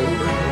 over.